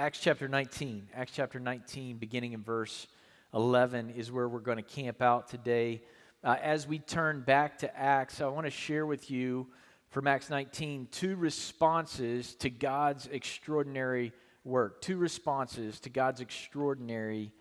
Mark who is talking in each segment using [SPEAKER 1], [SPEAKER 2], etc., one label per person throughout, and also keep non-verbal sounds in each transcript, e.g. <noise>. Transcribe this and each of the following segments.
[SPEAKER 1] Acts chapter 19. Acts chapter 19, beginning in verse 11, is where we're going to camp out today. Uh, as we turn back to Acts, I want to share with you from Acts 19 two responses to God's extraordinary work. Two responses to God's extraordinary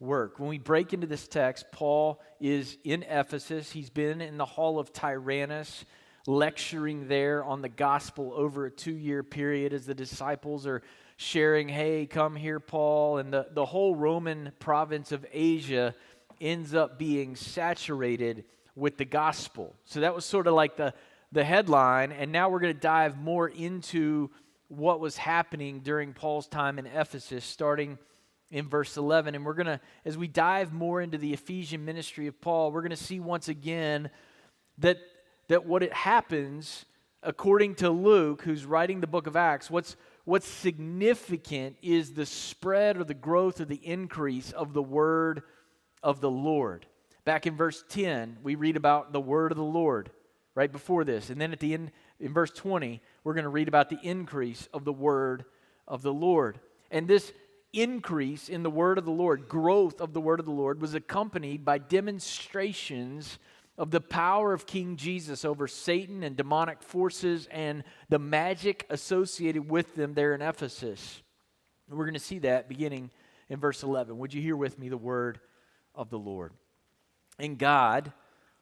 [SPEAKER 1] work. When we break into this text, Paul is in Ephesus. He's been in the hall of Tyrannus, lecturing there on the gospel over a two year period as the disciples are sharing, hey, come here, Paul. And the, the whole Roman province of Asia ends up being saturated with the gospel. So that was sort of like the, the headline. And now we're going to dive more into what was happening during Paul's time in Ephesus, starting in verse 11. And we're going to, as we dive more into the Ephesian ministry of Paul, we're going to see once again that, that what it happens, according to Luke, who's writing the book of Acts, what's, what's significant is the spread or the growth or the increase of the word of the Lord. Back in verse 10, we read about the word of the Lord right before this. And then at the end, in verse 20, we're going to read about the increase of the word of the Lord. And this increase in the word of the Lord, growth of the word of the Lord, was accompanied by demonstrations of the power of King Jesus over Satan and demonic forces and the magic associated with them there in Ephesus. We're going to see that beginning in verse 11. Would you hear with me the word of the Lord? And God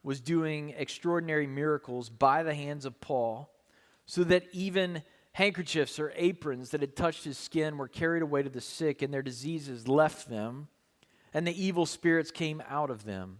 [SPEAKER 1] was doing extraordinary miracles by the hands of Paul, so that even handkerchiefs or aprons that had touched his skin were carried away to the sick, and their diseases left them, and the evil spirits came out of them.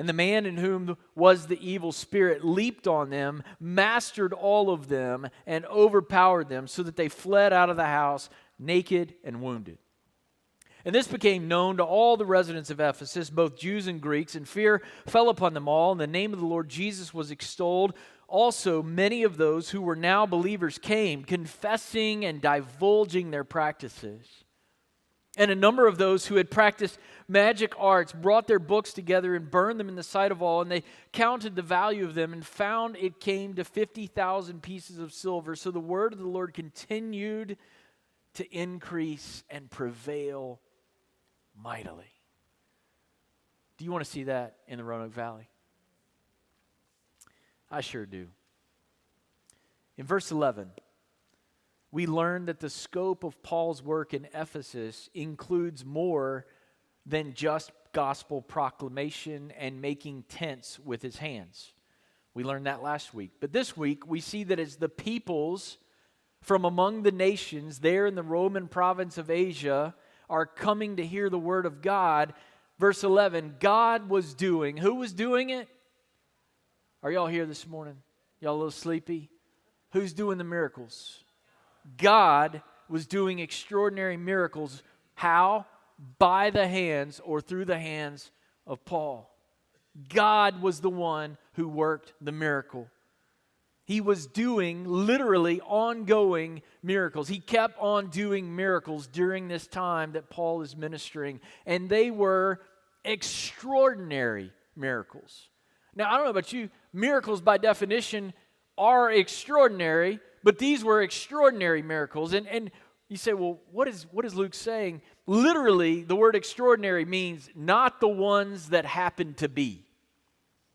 [SPEAKER 1] And the man in whom was the evil spirit leaped on them, mastered all of them, and overpowered them, so that they fled out of the house naked and wounded. And this became known to all the residents of Ephesus, both Jews and Greeks, and fear fell upon them all, and the name of the Lord Jesus was extolled. Also, many of those who were now believers came, confessing and divulging their practices. And a number of those who had practiced magic arts brought their books together and burned them in the sight of all, and they counted the value of them and found it came to 50,000 pieces of silver. So the word of the Lord continued to increase and prevail mightily. Do you want to see that in the Roanoke Valley? I sure do. In verse 11, we learn that the scope of Paul's work in Ephesus includes more than just gospel proclamation and making tents with his hands. We learned that last week. But this week, we see that as the peoples from among the nations there in the Roman province of Asia are coming to hear the word of God, verse 11, God was doing, who was doing it? Are y'all here this morning? Y'all a little sleepy? Who's doing the miracles? God was doing extraordinary miracles. How? By the hands or through the hands of Paul. God was the one who worked the miracle. He was doing literally ongoing miracles. He kept on doing miracles during this time that Paul is ministering, and they were extraordinary miracles. Now, I don't know about you, miracles by definition are extraordinary, but these were extraordinary miracles. And, and you say, well, what is, what is Luke saying? Literally, the word extraordinary means not the ones that happen to be.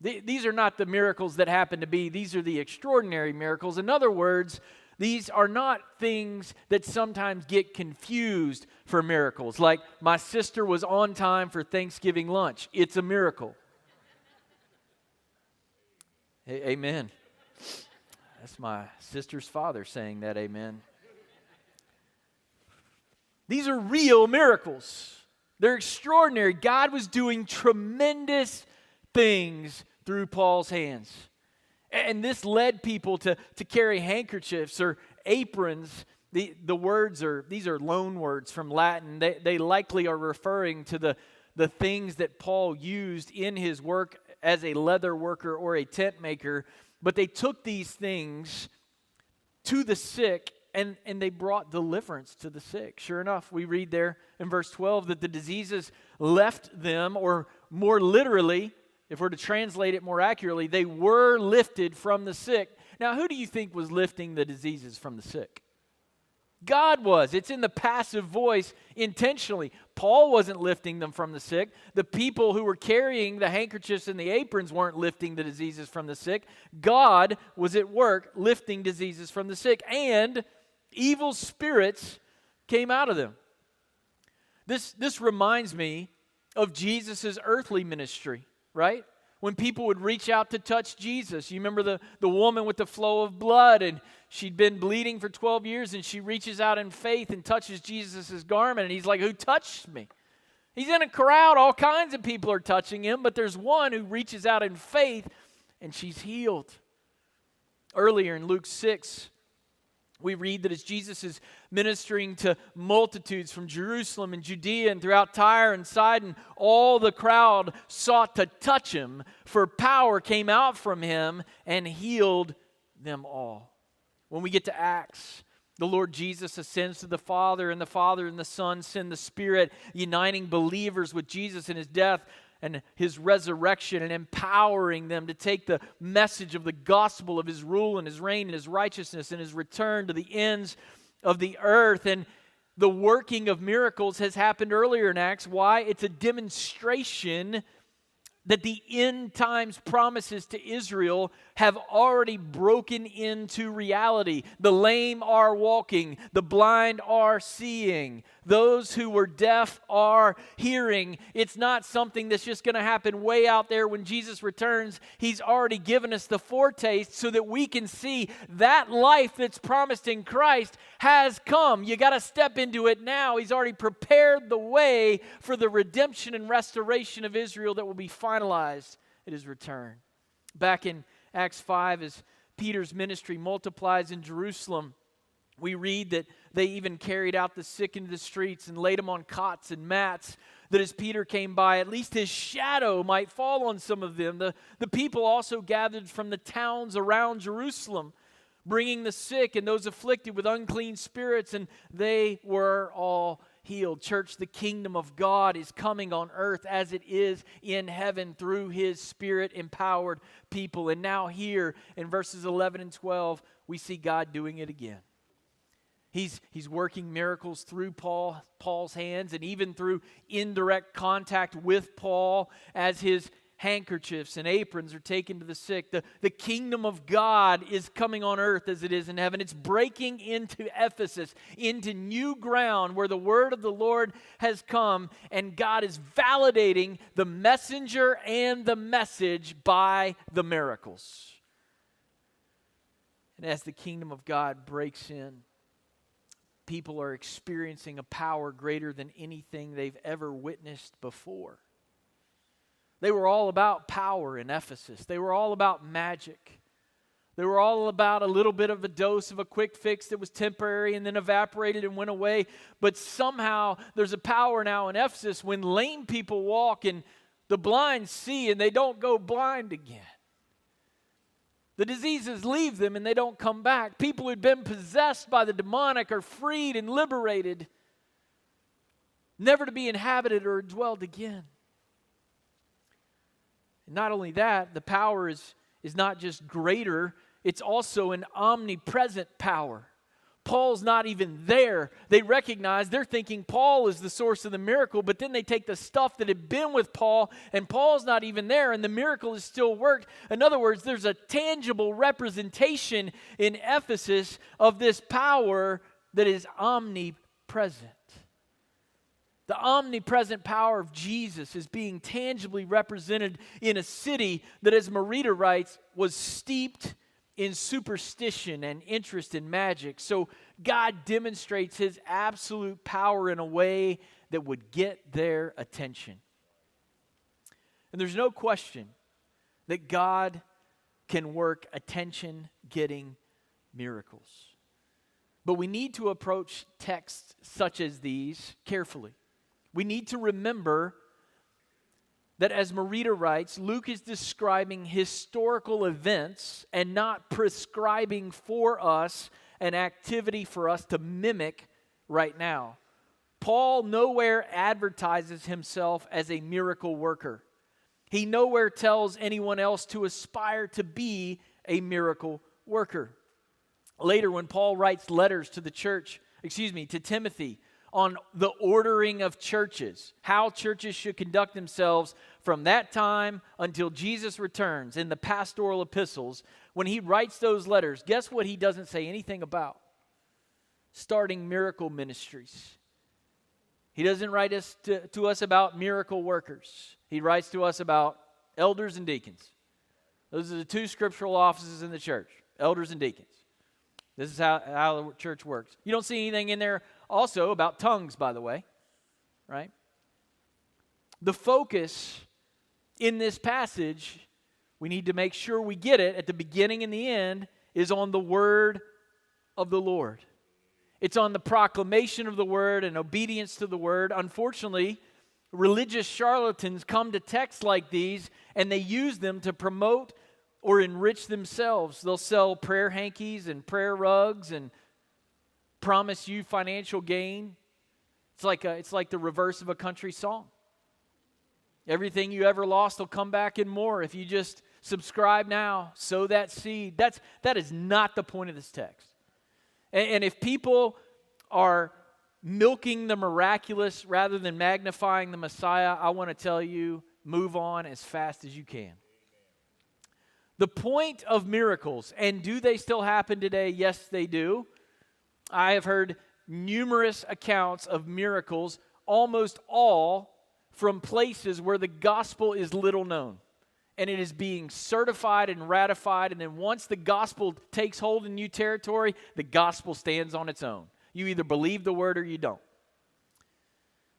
[SPEAKER 1] these are not the miracles that happen to be, these are the extraordinary miracles. In other words, These are not things that sometimes get confused for miracles. Like my sister was on time for Thanksgiving lunch. It's a miracle. amen. That's my sister's father saying that, amen. These are real miracles. They're extraordinary. God was doing tremendous things through Paul's hands. And this led people to, to carry handkerchiefs or aprons. The, the words are, these are loan words from Latin. They, they likely are referring to the, the things that Paul used in his work as a leather worker or a tent maker. But they took these things to the sick and, and they brought deliverance to the sick. Sure enough, we read there in verse 12 that the diseases left them, or more literally, if we're to translate it more accurately, they were lifted from the sick. Now, who do you think was lifting the diseases from the sick? God was. It's in the passive voice intentionally. Paul wasn't lifting them from the sick. The people who were carrying the handkerchiefs and the aprons weren't lifting the diseases from the sick. God was at work lifting diseases from the sick, and evil spirits came out of them. This, this reminds me of Jesus' earthly ministry right? When people would reach out to touch Jesus. You remember the, the woman with the flow of blood, and she'd been bleeding for 12 years, and she reaches out in faith and touches Jesus' garment, and he's like, Who touched me? He's in a crowd, all kinds of people are touching him, but there's one who reaches out in faith, and she's healed. Earlier in Luke 6, we read that as Jesus is ministering to multitudes from Jerusalem and Judea and throughout Tyre and Sidon, all the crowd sought to touch him, for power came out from him and healed them all. When we get to Acts, the Lord Jesus ascends to the Father, and the Father and the Son send the Spirit, uniting believers with Jesus in his death and his resurrection and empowering them to take the message of the gospel of his rule and his reign and his righteousness and his return to the ends of the earth. And the working of miracles has happened earlier in Acts. Why? It's a demonstration that the end times promises to Israel have already broken into reality. The lame are walking, the blind are seeing, those who were deaf are hearing. It's not something that's just going to happen way out there when Jesus returns. He's already given us the foretaste so that we can see that life that's promised in Christ has come. You got to step into it now. He's already prepared the way for the redemption and restoration of Israel that will be finalized at his return. Back in Acts 5, as Peter's ministry multiplies in Jerusalem, we read that they even carried out the sick into the streets and laid them on cots and mats, that as Peter came by, at least his shadow might fall on some of them. The, the people also gathered from the towns around Jerusalem, bringing the sick and those afflicted with unclean spirits, and they were all healed. Church, the kingdom of God is coming on earth as it is in heaven through his spirit empowered people. And now, here in verses 11 and 12, we see God doing it again. He's, he's working miracles through Paul, Paul's hands and even through indirect contact with Paul as his handkerchiefs and aprons are taken to the sick. The, the kingdom of God is coming on earth as it is in heaven. It's breaking into Ephesus, into new ground where the word of the Lord has come, and God is validating the messenger and the message by the miracles. And as the kingdom of God breaks in, people are experiencing a power greater than anything they've ever witnessed before. They were all about power in Ephesus, they were all about magic. They were all about a little bit of a dose of a quick fix that was temporary and then evaporated and went away. But somehow there's a power now in Ephesus when lame people walk and the blind see and they don't go blind again. The diseases leave them and they don't come back. People who'd been possessed by the demonic are freed and liberated, never to be inhabited or dwelled again. Not only that, the power is, is not just greater, it's also an omnipresent power. Paul's not even there. They recognize, they're thinking Paul is the source of the miracle, but then they take the stuff that had been with Paul, and Paul's not even there, and the miracle is still worked. In other words, there's a tangible representation in Ephesus of this power that is omnipresent. The omnipresent power of Jesus is being tangibly represented in a city that, as Merida writes, was steeped in superstition and interest in magic. So God demonstrates his absolute power in a way that would get their attention. And there's no question that God can work attention getting miracles. But we need to approach texts such as these carefully. We need to remember that, as Merida writes, Luke is describing historical events and not prescribing for us an activity for us to mimic right now. Paul nowhere advertises himself as a miracle worker. He nowhere tells anyone else to aspire to be a miracle worker. Later, when Paul writes letters to the church, excuse me, to Timothy, on the ordering of churches, how churches should conduct themselves from that time until Jesus returns in the pastoral epistles. When he writes those letters, guess what he doesn't say anything about? Starting miracle ministries. He doesn't write us to, to us about miracle workers. He writes to us about elders and deacons. Those are the two scriptural offices in the church elders and deacons. This is how, how the church works. You don't see anything in there also about tongues, by the way, right? The focus in this passage, we need to make sure we get it at the beginning and the end, is on the word of the Lord. It's on the proclamation of the word and obedience to the word. Unfortunately, religious charlatans come to texts like these and they use them to promote or enrich themselves. They'll sell prayer hankies and prayer rugs and promise you financial gain. It's like, a, it's like the reverse of a country song. Everything you ever lost will come back and more if you just subscribe now, sow that seed. That's, that is not the point of this text. And, and if people are milking the miraculous rather than magnifying the Messiah, I want to tell you move on as fast as you can. The point of miracles, and do they still happen today? Yes, they do. I have heard numerous accounts of miracles, almost all from places where the gospel is little known. And it is being certified and ratified. And then once the gospel takes hold in new territory, the gospel stands on its own. You either believe the word or you don't.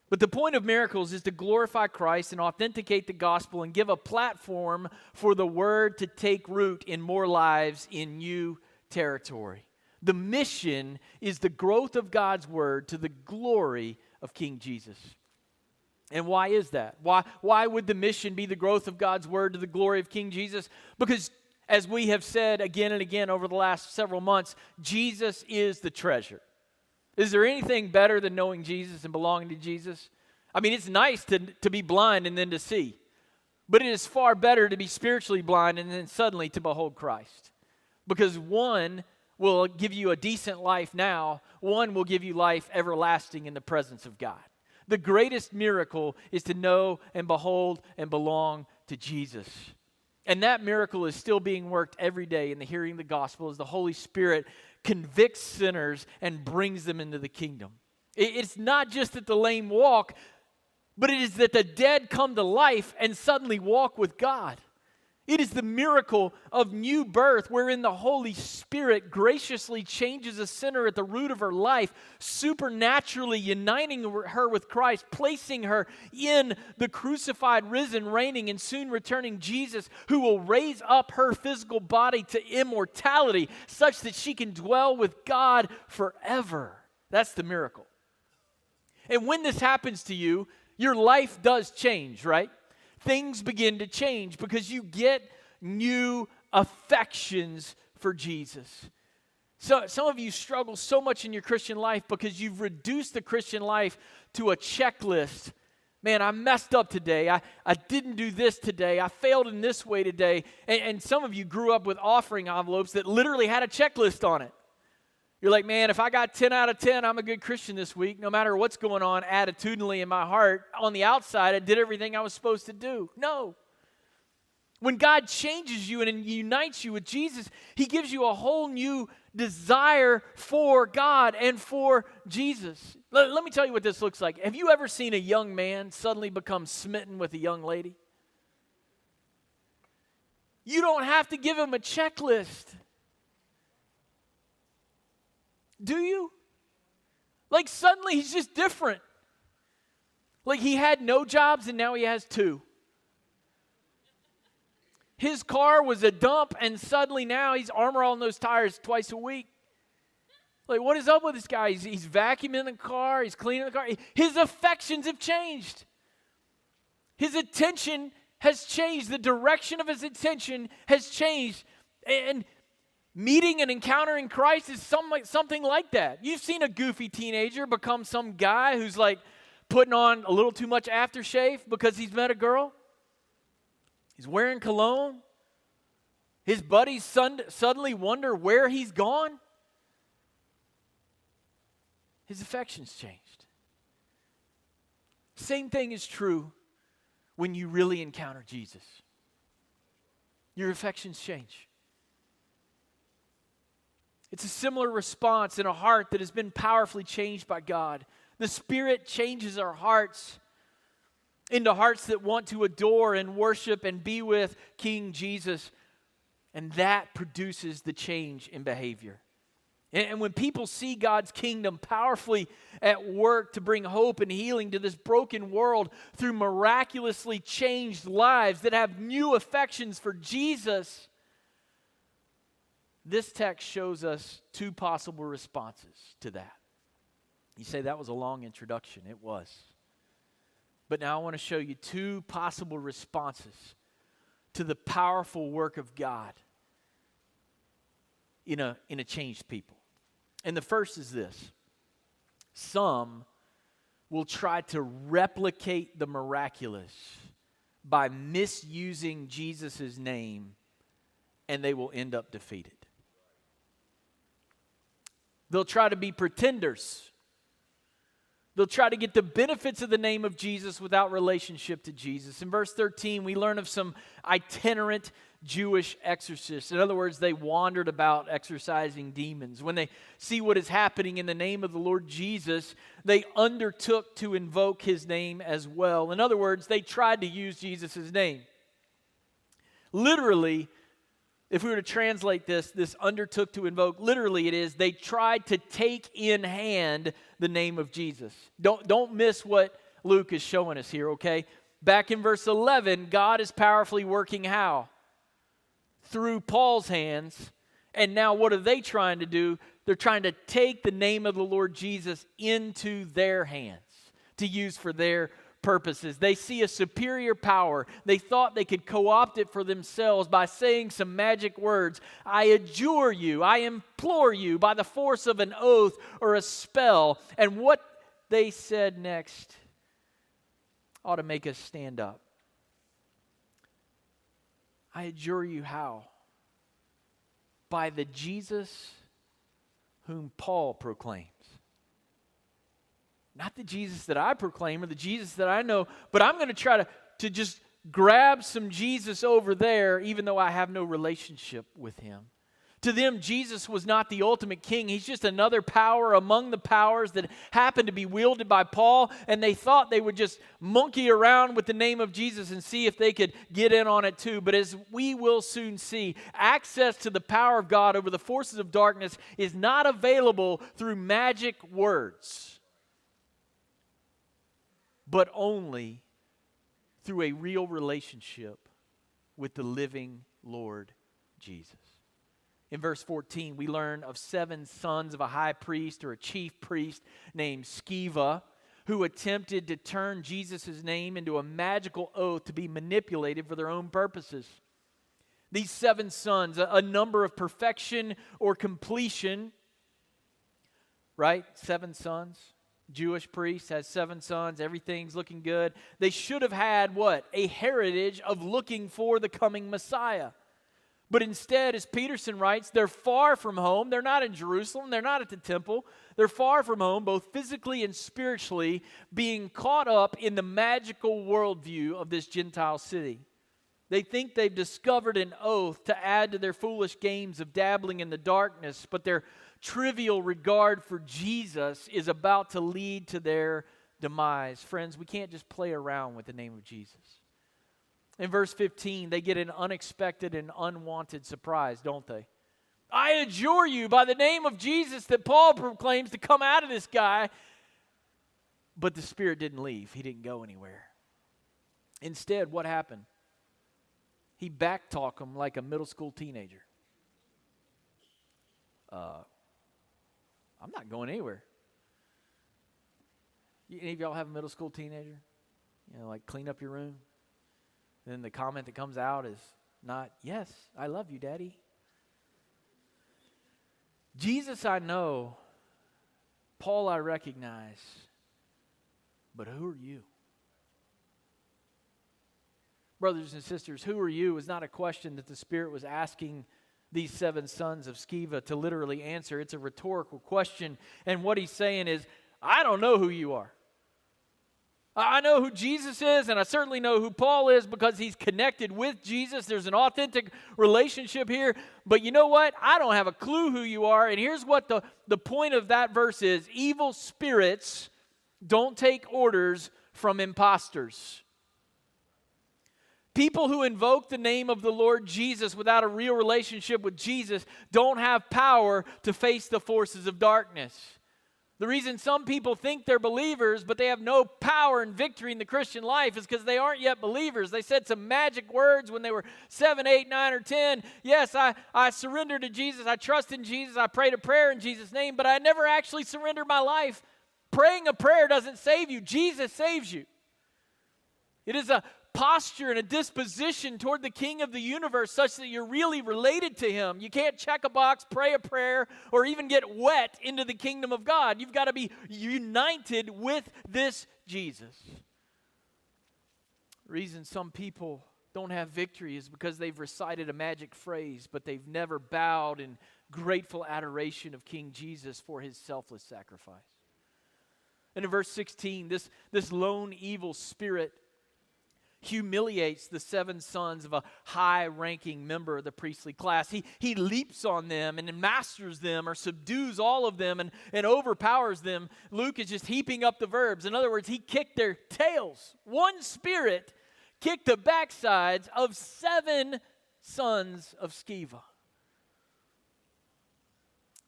[SPEAKER 1] But the point of miracles is to glorify Christ and authenticate the gospel and give a platform for the word to take root in more lives in new territory. The mission is the growth of God's word to the glory of King Jesus. And why is that? Why, why would the mission be the growth of God's word to the glory of King Jesus? Because, as we have said again and again over the last several months, Jesus is the treasure. Is there anything better than knowing Jesus and belonging to Jesus? I mean, it's nice to, to be blind and then to see, but it is far better to be spiritually blind and then suddenly to behold Christ. Because one will give you a decent life now, one will give you life everlasting in the presence of God. The greatest miracle is to know and behold and belong to Jesus. And that miracle is still being worked every day in the hearing of the gospel as the Holy Spirit convicts sinners and brings them into the kingdom. It's not just that the lame walk, but it is that the dead come to life and suddenly walk with God. It is the miracle of new birth wherein the Holy Spirit graciously changes a sinner at the root of her life, supernaturally uniting her with Christ, placing her in the crucified, risen, reigning, and soon returning Jesus, who will raise up her physical body to immortality such that she can dwell with God forever. That's the miracle. And when this happens to you, your life does change, right? Things begin to change because you get new affections for Jesus. So, some of you struggle so much in your Christian life because you've reduced the Christian life to a checklist. Man, I messed up today. I, I didn't do this today. I failed in this way today. And, and some of you grew up with offering envelopes that literally had a checklist on it. You're like, man, if I got 10 out of 10, I'm a good Christian this week, no matter what's going on attitudinally in my heart. On the outside, I did everything I was supposed to do. No. When God changes you and unites you with Jesus, He gives you a whole new desire for God and for Jesus. Let, let, me tell you what this looks like. Have you ever seen a young man suddenly become smitten with a young lady? You don't have to give him a checklist. Do you? Like suddenly he's just different. Like he had no jobs and now he has two. His car was a dump and suddenly now he's armor all those tires twice a week. Like, what is up with this guy? He's, he's vacuuming the car, he's cleaning the car. His affections have changed. His attention has changed. The direction of his attention has changed. And meeting and encountering Christ is some, something like that. You've seen a goofy teenager become some guy who's like putting on a little too much aftershave because he's met a girl. He's wearing cologne. His buddies suddenly wonder where he's gone. His affections changed. Same thing is true when you really encounter Jesus. Your affections change. It's a similar response in a heart that has been powerfully changed by God. The Spirit changes our hearts into hearts that want to adore and worship and be with King Jesus. And that produces the change in behavior. And when people see God's kingdom powerfully at work to bring hope and healing to this broken world through miraculously changed lives that have new affections for Jesus, this text shows us two possible responses to that. You say that was a long introduction. It was. But now I want to show you two possible responses to the powerful work of God in a, in a changed people. And the first is this some will try to replicate the miraculous by misusing Jesus' name, and they will end up defeated. They'll try to be pretenders. They'll try to get the benefits of the name of Jesus without relationship to Jesus. In verse 13, we learn of some itinerant Jewish exorcists. In other words, they wandered about exorcising demons. When they see what is happening in the name of the Lord Jesus, they undertook to invoke his name as well. In other words, they tried to use Jesus' name. Literally, if we were to translate this, this undertook to invoke, literally it is they tried to take in hand the name of Jesus. Don't, don't miss what Luke is showing us here, okay? Back in verse 11, God is powerfully working how? through Paul's hands. And now, what are they trying to do? They're trying to take the name of the Lord Jesus into their hands to use for their purposes. They see a superior power. They thought they could co opt it for themselves by saying some magic words. I adjure you, I implore you by the force of an oath or a spell. And what they said next ought to make us stand up. I adjure you how? By the Jesus whom Paul proclaims. Not the Jesus that I proclaim or the Jesus that I know, but I'm going to try to, to just grab some Jesus over there, even though I have no relationship with him. To them, Jesus was not the ultimate king. He's just another power among the powers that happened to be wielded by Paul, and they thought they would just monkey around with the name of Jesus and see if they could get in on it too. But as we will soon see, access to the power of God over the forces of darkness is not available through magic words, but only through a real relationship with the living Lord Jesus. In verse 14, we learn of seven sons of a high priest or a chief priest named Sceva who attempted to turn Jesus' name into a magical oath to be manipulated for their own purposes. These seven sons, a, a number of perfection or completion, right? Seven sons. Jewish priest has seven sons, everything's looking good. They should have had what? A heritage of looking for the coming Messiah. But instead, as Peterson writes, they're far from home. They're not in Jerusalem. They're not at the temple. They're far from home, both physically and spiritually, being caught up in the magical worldview of this Gentile city. They think they've discovered an oath to add to their foolish games of dabbling in the darkness, but their trivial regard for Jesus is about to lead to their demise. Friends, we can't just play around with the name of Jesus. In verse 15, they get an unexpected and unwanted surprise, don't they? I adjure you by the name of Jesus that Paul proclaims to come out of this guy. But the Spirit didn't leave, he didn't go anywhere. Instead, what happened? He backtalked him like a middle school teenager. Uh, I'm not going anywhere. Any of y'all have a middle school teenager? You know, like clean up your room? then the comment that comes out is not, Yes, I love you, Daddy. Jesus, I know. Paul, I recognize. But who are you? Brothers and sisters, who are you is not a question that the Spirit was asking these seven sons of Sceva to literally answer. It's a rhetorical question. And what he's saying is, I don't know who you are. I know who Jesus is, and I certainly know who Paul is because he's connected with Jesus. There's an authentic relationship here. But you know what? I don't have a clue who you are. And here's what the, the point of that verse is evil spirits don't take orders from imposters. People who invoke the name of the Lord Jesus without a real relationship with Jesus don't have power to face the forces of darkness. The reason some people think they're believers, but they have no power and victory in the Christian life, is because they aren't yet believers. They said some magic words when they were seven, eight, nine, or 10. Yes, I, I surrendered to Jesus. I trust in Jesus. I prayed a prayer in Jesus' name, but I never actually surrendered my life. Praying a prayer doesn't save you, Jesus saves you. It is a posture and a disposition toward the King of the universe such that you're really related to Him. You can't check a box, pray a prayer, or even get wet into the kingdom of God. You've got to be united with this Jesus. The reason some people don't have victory is because they've recited a magic phrase, but they've never bowed in grateful adoration of King Jesus for his selfless sacrifice. And in verse 16, this, this lone evil spirit humiliates the seven sons of a high ranking member of the priestly class. He, he leaps on them and masters them or subdues all of them and, and overpowers them. Luke is just heaping up the verbs. In other words, he kicked their tails. One spirit kicked the backsides of seven sons of Sceva.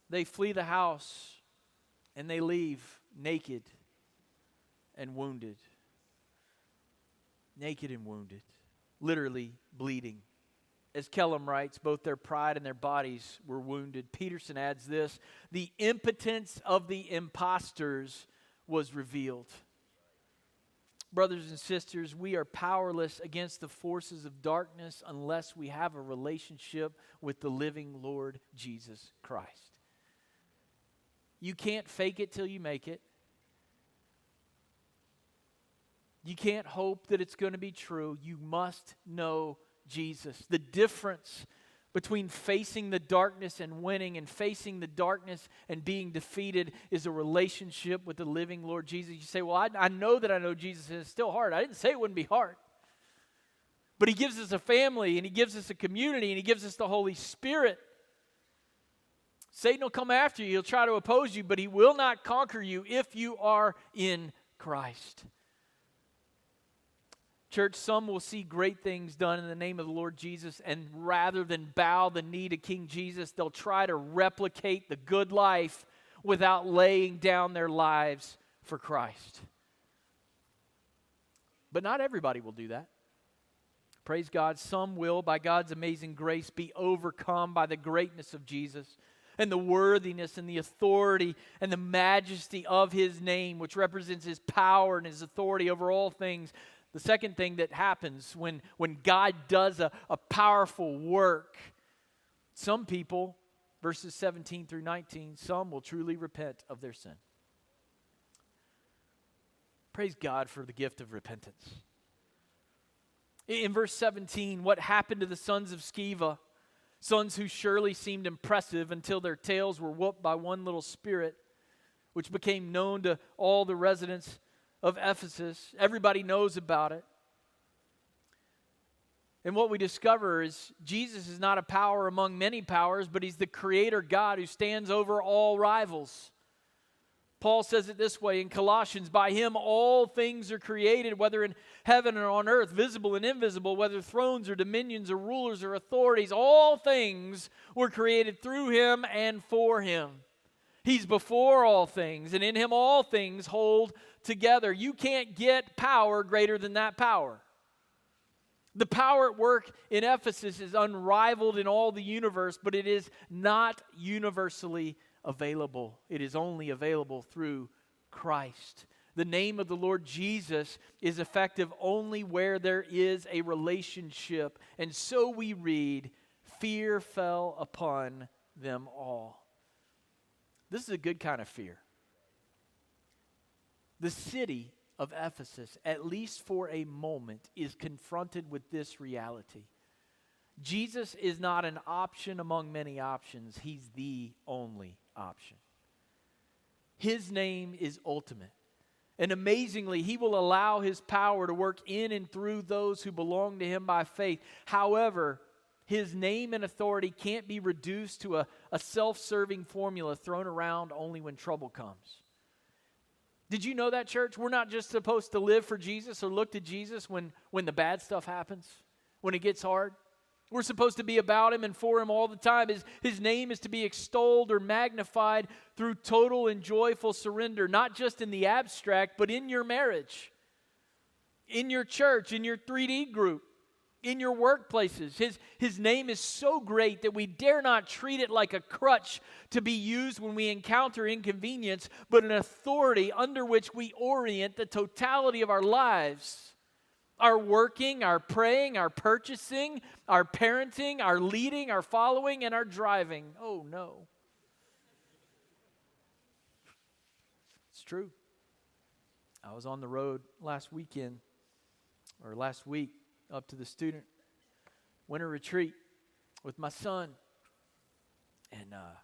[SPEAKER 1] They flee the house and they leave naked and wounded naked and wounded, literally bleeding. As Kellum writes, both their pride and their bodies were wounded. Peterson adds this the impotence of the impostors was revealed. Brothers and sisters, we are powerless against the forces of darkness unless we have a relationship with the living Lord Jesus Christ. You can't fake it till you make it. You can't hope that it's going to be true. You must know Jesus. The difference between facing the darkness and winning and facing the darkness and being defeated is a relationship with the living Lord Jesus. You say, Well, I, I know that I know Jesus, and it's still hard. I didn't say it wouldn't be hard. But He gives us a family, and He gives us a community, and He gives us the Holy Spirit. Satan will come after you, he'll try to oppose you, but he will not conquer you if you are in Christ. Church, some will see great things done in the name of the Lord Jesus, and rather than bow the knee to King Jesus, they'll try to replicate the good life without laying down their lives for Christ. But not everybody will do that. Praise God. Some will, by God's amazing grace, be overcome by the greatness of Jesus and the worthiness and the authority and the majesty of his name, which represents his power and his authority over all things. The second thing that happens when, when God does a, a powerful work, some people, verses 17 through 19, some will truly repent of their sin. Praise God for the gift of repentance. In verse 17, what happened to the sons of Sceva Sons who surely seemed impressive until their tails were whooped by one little spirit, which became known to all the residents of Ephesus. Everybody knows about it. And what we discover is Jesus is not a power among many powers, but he's the creator God who stands over all rivals. Paul says it this way in Colossians By him all things are created, whether in heaven or on earth, visible and invisible, whether thrones or dominions or rulers or authorities, all things were created through him and for him. He's before all things, and in him all things hold together. You can't get power greater than that power. The power at work in Ephesus is unrivaled in all the universe, but it is not universally available. It is only available through Christ. The name of the Lord Jesus is effective only where there is a relationship. And so we read, fear fell upon them all. This is a good kind of fear. The city of Ephesus, at least for a moment, is confronted with this reality. Jesus is not an option among many options, He's the only option. His name is ultimate. And amazingly, he will allow his power to work in and through those who belong to him by faith. However, his name and authority can't be reduced to a, a self serving formula thrown around only when trouble comes. Did you know that, church? We're not just supposed to live for Jesus or look to Jesus when, when the bad stuff happens, when it gets hard. We're supposed to be about him and for him all the time. His, his name is to be extolled or magnified through total and joyful surrender, not just in the abstract, but in your marriage, in your church, in your 3D group, in your workplaces. His, his name is so great that we dare not treat it like a crutch to be used when we encounter inconvenience, but an authority under which we orient the totality of our lives our working, our praying, our purchasing, our parenting, our leading, our following, and our driving. Oh no. It's true. I was on the road last weekend or last week up to the student winter retreat with my son. And uh,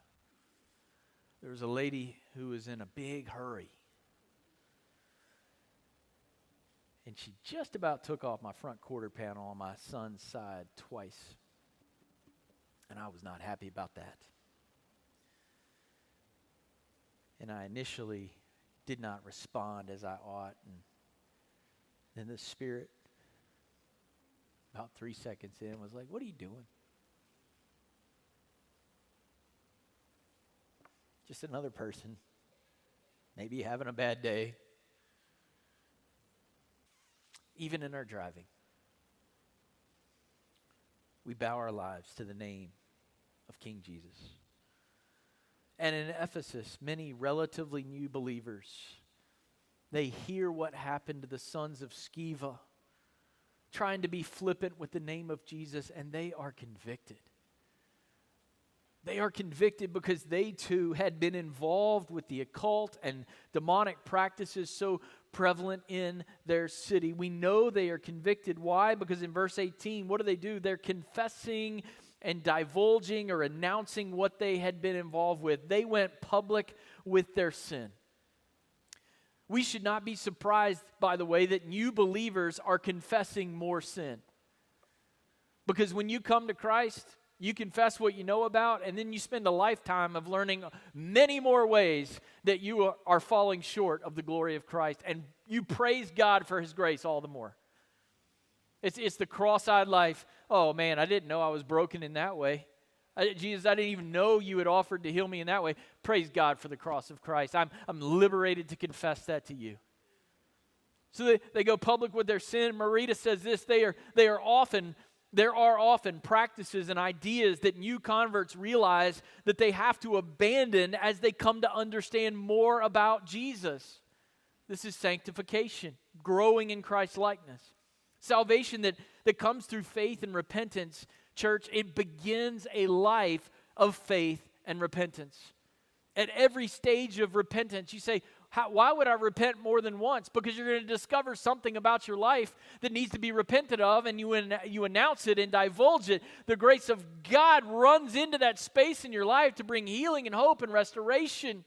[SPEAKER 1] there was a lady who was in a big hurry. and she just about took off my front quarter panel on my son's side twice. And I was not happy about that. And I initially did not respond as I ought. And then the Spirit, about three seconds in, was like, What are you doing? Just another person, maybe having a bad day even in our driving. We bow our lives to the name of King Jesus. And in Ephesus, many relatively new believers, they hear what happened to the sons of Sceva, trying to be flippant with the name of Jesus, and they are convicted. They are convicted because they too had been involved with the occult and demonic practices so prevalent in their city. We know they are convicted. Why? Because in verse 18, what do they do? They're confessing and divulging or announcing what they had been involved with. They went public with their sin. We should not be surprised, by the way, that new believers are confessing more sin. Because when you come to Christ, you confess what you know about, and then you spend a lifetime of learning many more ways that you are falling short of the glory of Christ. And you praise God for His grace all the more. It's, it's the cross eyed life. Oh man, I didn't know I was broken in that way. I, Jesus, I didn't even know you had offered to heal me in that way. Praise God for the cross of Christ. I'm, I'm liberated to confess that to you. So they, they go public with their sin. Merida says this they are, they are often there are often practices and ideas that new converts realize that they have to abandon as they come to understand more about Jesus. This is sanctification, growing in Christ's likeness. Salvation that, that comes through faith and repentance, church, it begins a life of faith and repentance. At every stage of repentance, you say, why would I repent more than once? Because you're going to discover something about your life that needs to be repented of, and you, you announce it and divulge it. The grace of God runs into that space in your life to bring healing and hope and restoration.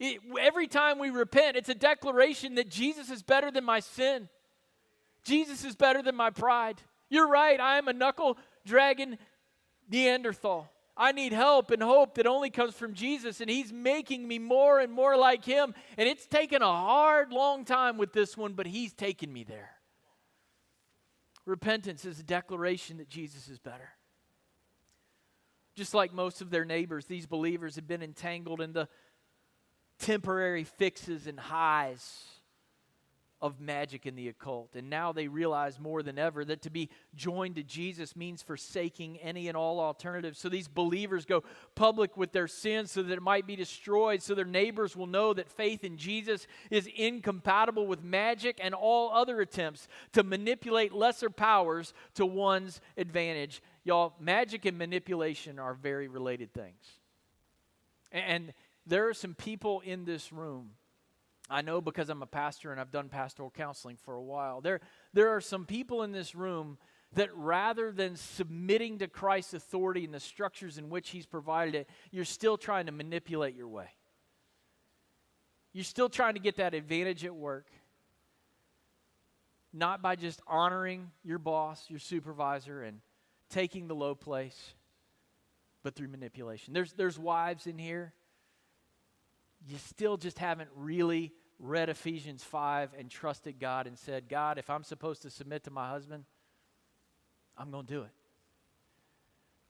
[SPEAKER 1] It, every time we repent, it's a declaration that Jesus is better than my sin. Jesus is better than my pride. You're right, I am a knuckle dragging Neanderthal. I need help and hope that only comes from Jesus, and He's making me more and more like Him. And it's taken a hard, long time with this one, but He's taken me there. Repentance is a declaration that Jesus is better. Just like most of their neighbors, these believers have been entangled in the temporary fixes and highs of magic and the occult. And now they realize more than ever that to be joined to Jesus means forsaking any and all alternatives. So these believers go public with their sins so that it might be destroyed, so their neighbors will know that faith in Jesus is incompatible with magic and all other attempts to manipulate lesser powers to one's advantage. Y'all, magic and manipulation are very related things. And there are some people in this room I know because I'm a pastor and I've done pastoral counseling for a while. There, there are some people in this room that rather than submitting to Christ's authority and the structures in which He's provided it, you're still trying to manipulate your way. You're still trying to get that advantage at work, not by just honoring your boss, your supervisor, and taking the low place, but through manipulation. There's, there's wives in here you still just haven't really read Ephesians 5 and trusted God and said, God, if I'm supposed to submit to my husband, I'm going to do it.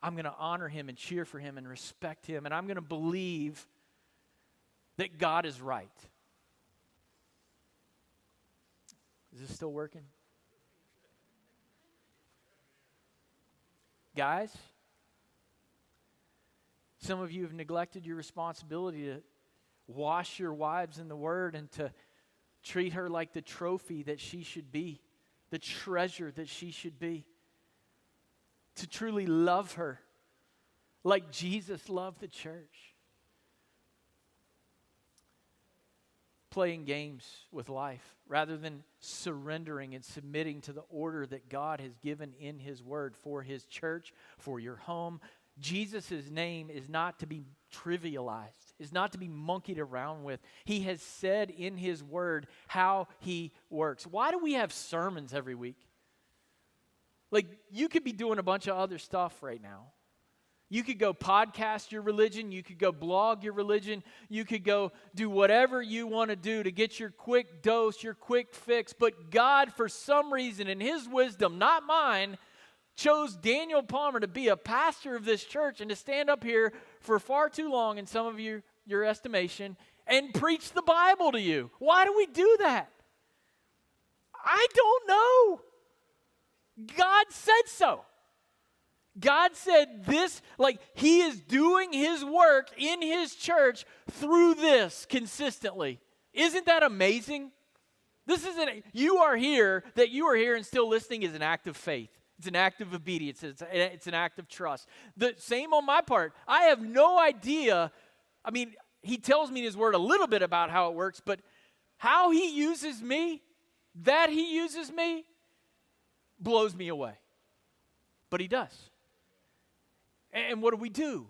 [SPEAKER 1] I'm going to honor him and cheer for him and respect him, and I'm going to believe that God is right. Is this still working? Guys, some of you have neglected your responsibility to wash your wives in the word and to treat her like the trophy that she should be, the treasure that she should be, to truly love her like Jesus loved the church. Playing games with life rather than surrendering and submitting to the order that God has given in His Word for His church, for your home. Jesus' name is not to be trivialized is not to be monkeyed around with. He has said in His Word how He works. Why do we have sermons every week? Like, you could be doing a bunch of other stuff right now. You could go podcast your religion. You could go blog your religion. You could go do whatever you want to do to get your quick dose, your quick fix. But God, for some reason, in His wisdom, not mine, chose Daniel Palmer to be a pastor of this church and to stand up here for far too long, in some of you, your estimation, and preach the Bible to you. Why do we do that? I don't know. God said so. God said this, like He is doing His work in His church through this consistently. Isn't that amazing? This isn't, you are here, that you are here and still listening is an act of faith. It's an act of obedience. It's, it's an act of trust. The same on my part. I have no idea. I mean, he tells me in his word a little bit about how it works, but how he uses me, that he uses me, blows me away. But he does. And what do we do?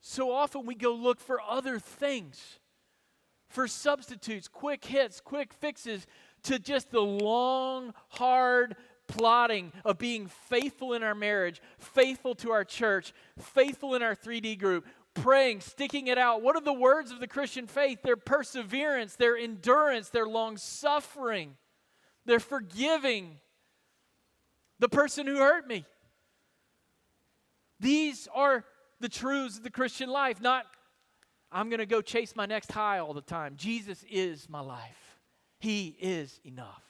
[SPEAKER 1] So often we go look for other things, for substitutes, quick hits, quick fixes to just the long, hard plotting of being faithful in our marriage, faithful to our church, faithful in our 3D group, praying, sticking it out. What are the words of the Christian faith? Their perseverance, their endurance, their long suffering, their forgiving the person who hurt me. These are the truths of the Christian life, not I'm going to go chase my next high all the time. Jesus is my life, He is enough.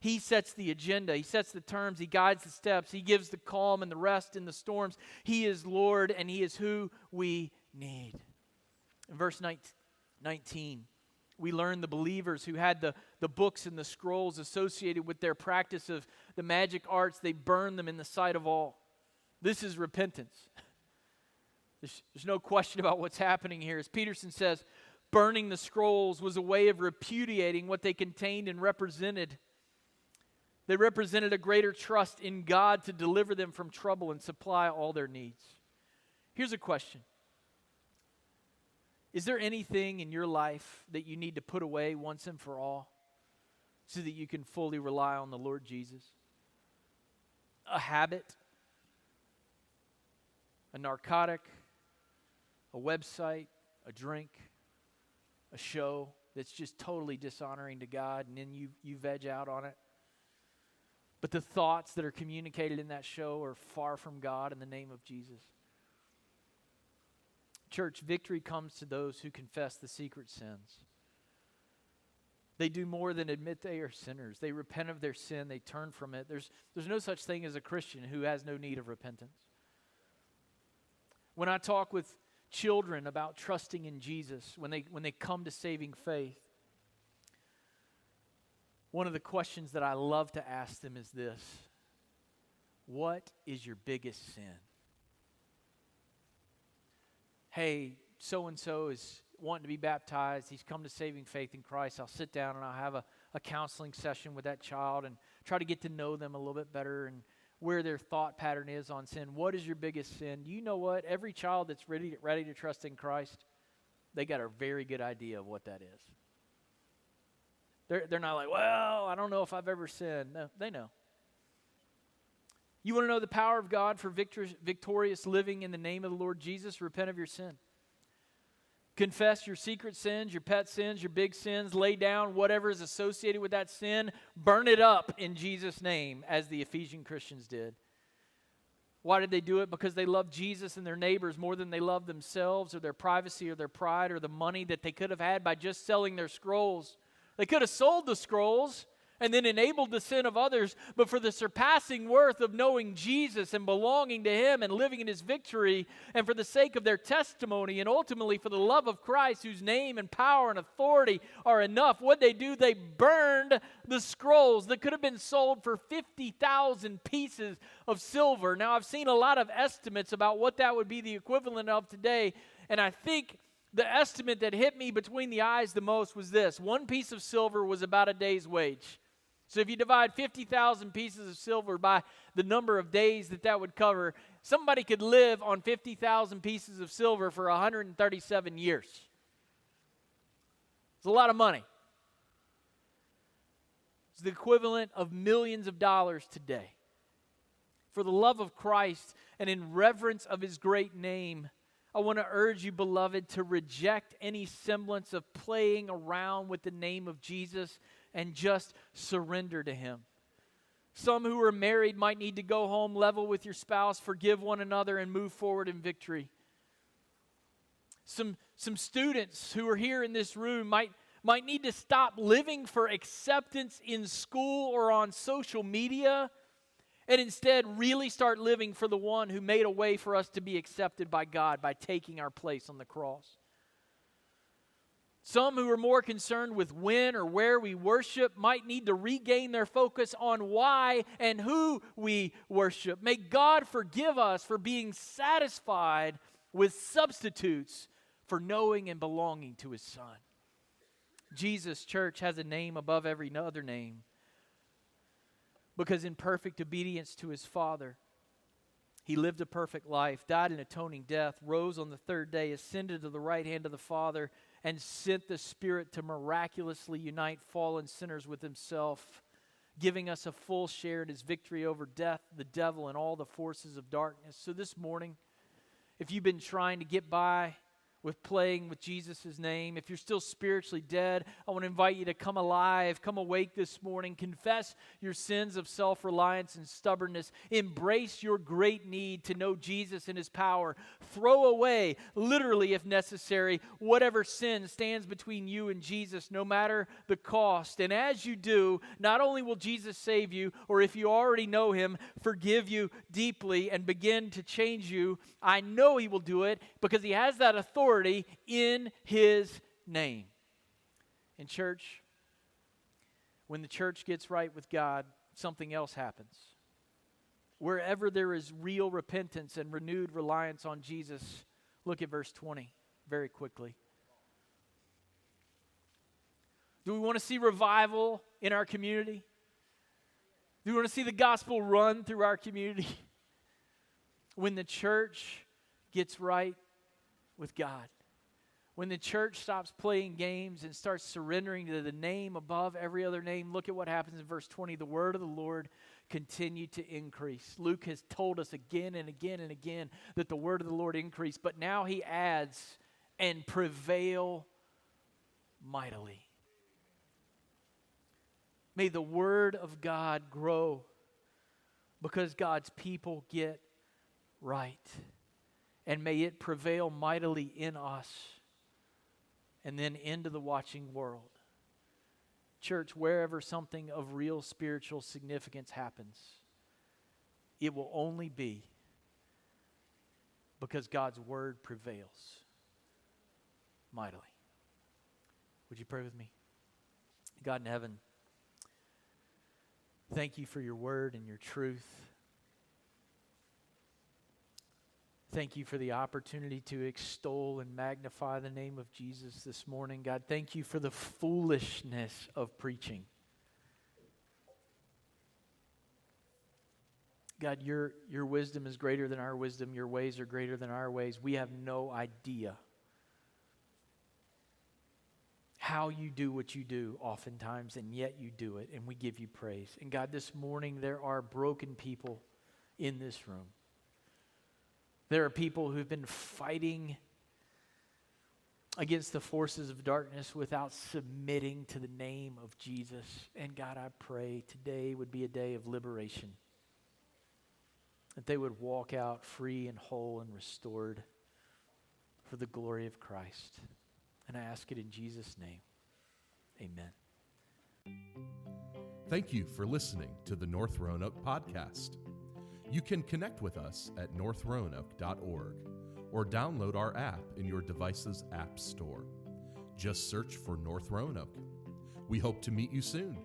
[SPEAKER 1] He sets the agenda, He sets the terms, He guides the steps, He gives the calm and the rest in the storms. He is Lord and He is who we need. In verse 19, we learn the believers who had the, the books and the scrolls associated with their practice of the magic arts, they burned them in the sight of all. This is repentance. <laughs> There's, there's no question about what's happening here. As Peterson says, burning the scrolls was a way of repudiating what they contained and represented. They represented a greater trust in God to deliver them from trouble and supply all their needs. Here's a question Is there anything in your life that you need to put away once and for all so that you can fully rely on the Lord Jesus? A habit, a narcotic, a website, a drink, a show that's just totally dishonoring to God, and then you, you veg out on it. But the thoughts that are communicated in that show are far from God in the name of Jesus. Church, victory comes to those who confess the secret sins. They do more than admit they are sinners. They repent of their sin, they turn from it. There's, there's no such thing as a Christian who has no need of repentance. When I talk with children about trusting in Jesus, when they, when they come to saving faith, one of the questions that I love to ask them is this What is your biggest sin? Hey, so and so is wanting to be baptized. He's come to saving faith in Christ. I'll sit down and I'll have a, a counseling session with that child and try to get to know them a little bit better and where their thought pattern is on sin. What is your biggest sin? You know what? Every child that's ready, ready to trust in Christ, they got a very good idea of what that is. They're, they're not like, well, I don't know if I've ever sinned. No, they know. You want to know the power of God for victorious, victorious living in the name of the Lord Jesus? Repent of your sin. Confess your secret sins, your pet sins, your big sins. Lay down whatever is associated with that sin. Burn it up in Jesus' name, as the Ephesian Christians did. Why did they do it? Because they loved Jesus and their neighbors more than they loved themselves or their privacy or their pride or the money that they could have had by just selling their scrolls. They could have sold the scrolls and then enabled the sin of others, but for the surpassing worth of knowing Jesus and belonging to Him and living in His victory, and for the sake of their testimony, and ultimately for the love of Christ, whose name and power and authority are enough, what they do, they burned the scrolls that could have been sold for 50,000 pieces of silver. Now, I've seen a lot of estimates about what that would be the equivalent of today, and I think the estimate that hit me between the eyes the most was this one piece of silver was about a day's wage. So if you divide 50,000 pieces of silver by the number of days that that would cover, somebody could live on 50,000 pieces of silver for 137 years. It's a lot of money. It's the equivalent of millions of dollars today. For the love of Christ and in reverence of his great name, I want to urge you, beloved, to reject any semblance of playing around with the name of Jesus and just surrender to Him. Some who are married might need to go home, level with your spouse, forgive one another, and move forward in victory. Some, some students who are here in this room might, might need to stop living for acceptance in school or on social media and instead really start living for the one who made a way for us to be accepted by God by taking our place on the cross. Some who are more concerned with when or where we worship might need to regain their focus on why and who we worship. May God forgive us for being satisfied with substitutes for knowing and belonging to His Son. Jesus' church has a name above every other name because in perfect obedience to his Father, he lived a perfect life, died an atoning death, rose on the third day, ascended to the right hand of the Father, and sent the Spirit to miraculously unite fallen sinners with himself, giving us a full share in his victory over death, the devil, and all the forces of darkness. So this morning, if you've been trying to get by, with playing with Jesus' name. If you're still spiritually dead, I want to invite you to come alive, come awake this morning, confess your sins of self reliance and stubbornness, embrace your great need to know Jesus and his power, throw away, literally if necessary, whatever sin stands between you and Jesus, no matter the cost. And as you do, not only will Jesus save you, or if you already know him, forgive you deeply and begin to change you, I know he will do it because he has that authority authority in his name. In church, when the church gets right with God, something else happens. Wherever there is real repentance and renewed reliance on Jesus, look at verse 20 very quickly. Do we want to see revival in our community? Do we want to see the gospel run through our community? <laughs> When the church gets right with God, when the church stops playing games and starts surrendering to the name above every other name, look at what happens in verse 20. The word of the Lord continued to increase. Luke has told us again and again and again that the word of the Lord increased, but now he adds, and prevail mightily. May the word of God grow because God's people get right. And may it prevail mightily in us and then into the watching world. Church, wherever something of real spiritual significance happens, it will only be because God's word prevails mightily. Would you pray with me? God in heaven, Thank you for your word and your truth. Thank you for the opportunity to extol and magnify the name of Jesus this morning. God, thank you for the foolishness of preaching. God, your, your wisdom is greater than our wisdom. Your ways are greater than our ways. We have no idea how you do what you do oftentimes, and yet you do it, and we give you praise. And God, this morning there are broken people in this room. There are people who've been fighting against the forces of darkness without submitting to the name of Jesus. And God, I pray today would be a day of liberation. That they would walk out free and whole and restored for the glory of Christ. And I ask it in Jesus' name. Amen.
[SPEAKER 2] Thank you for listening to the North Roanoke podcast. You can connect with us at northroanoke.org or download our app in your device's app store. Just search for North Roanoke. We hope to meet you soon.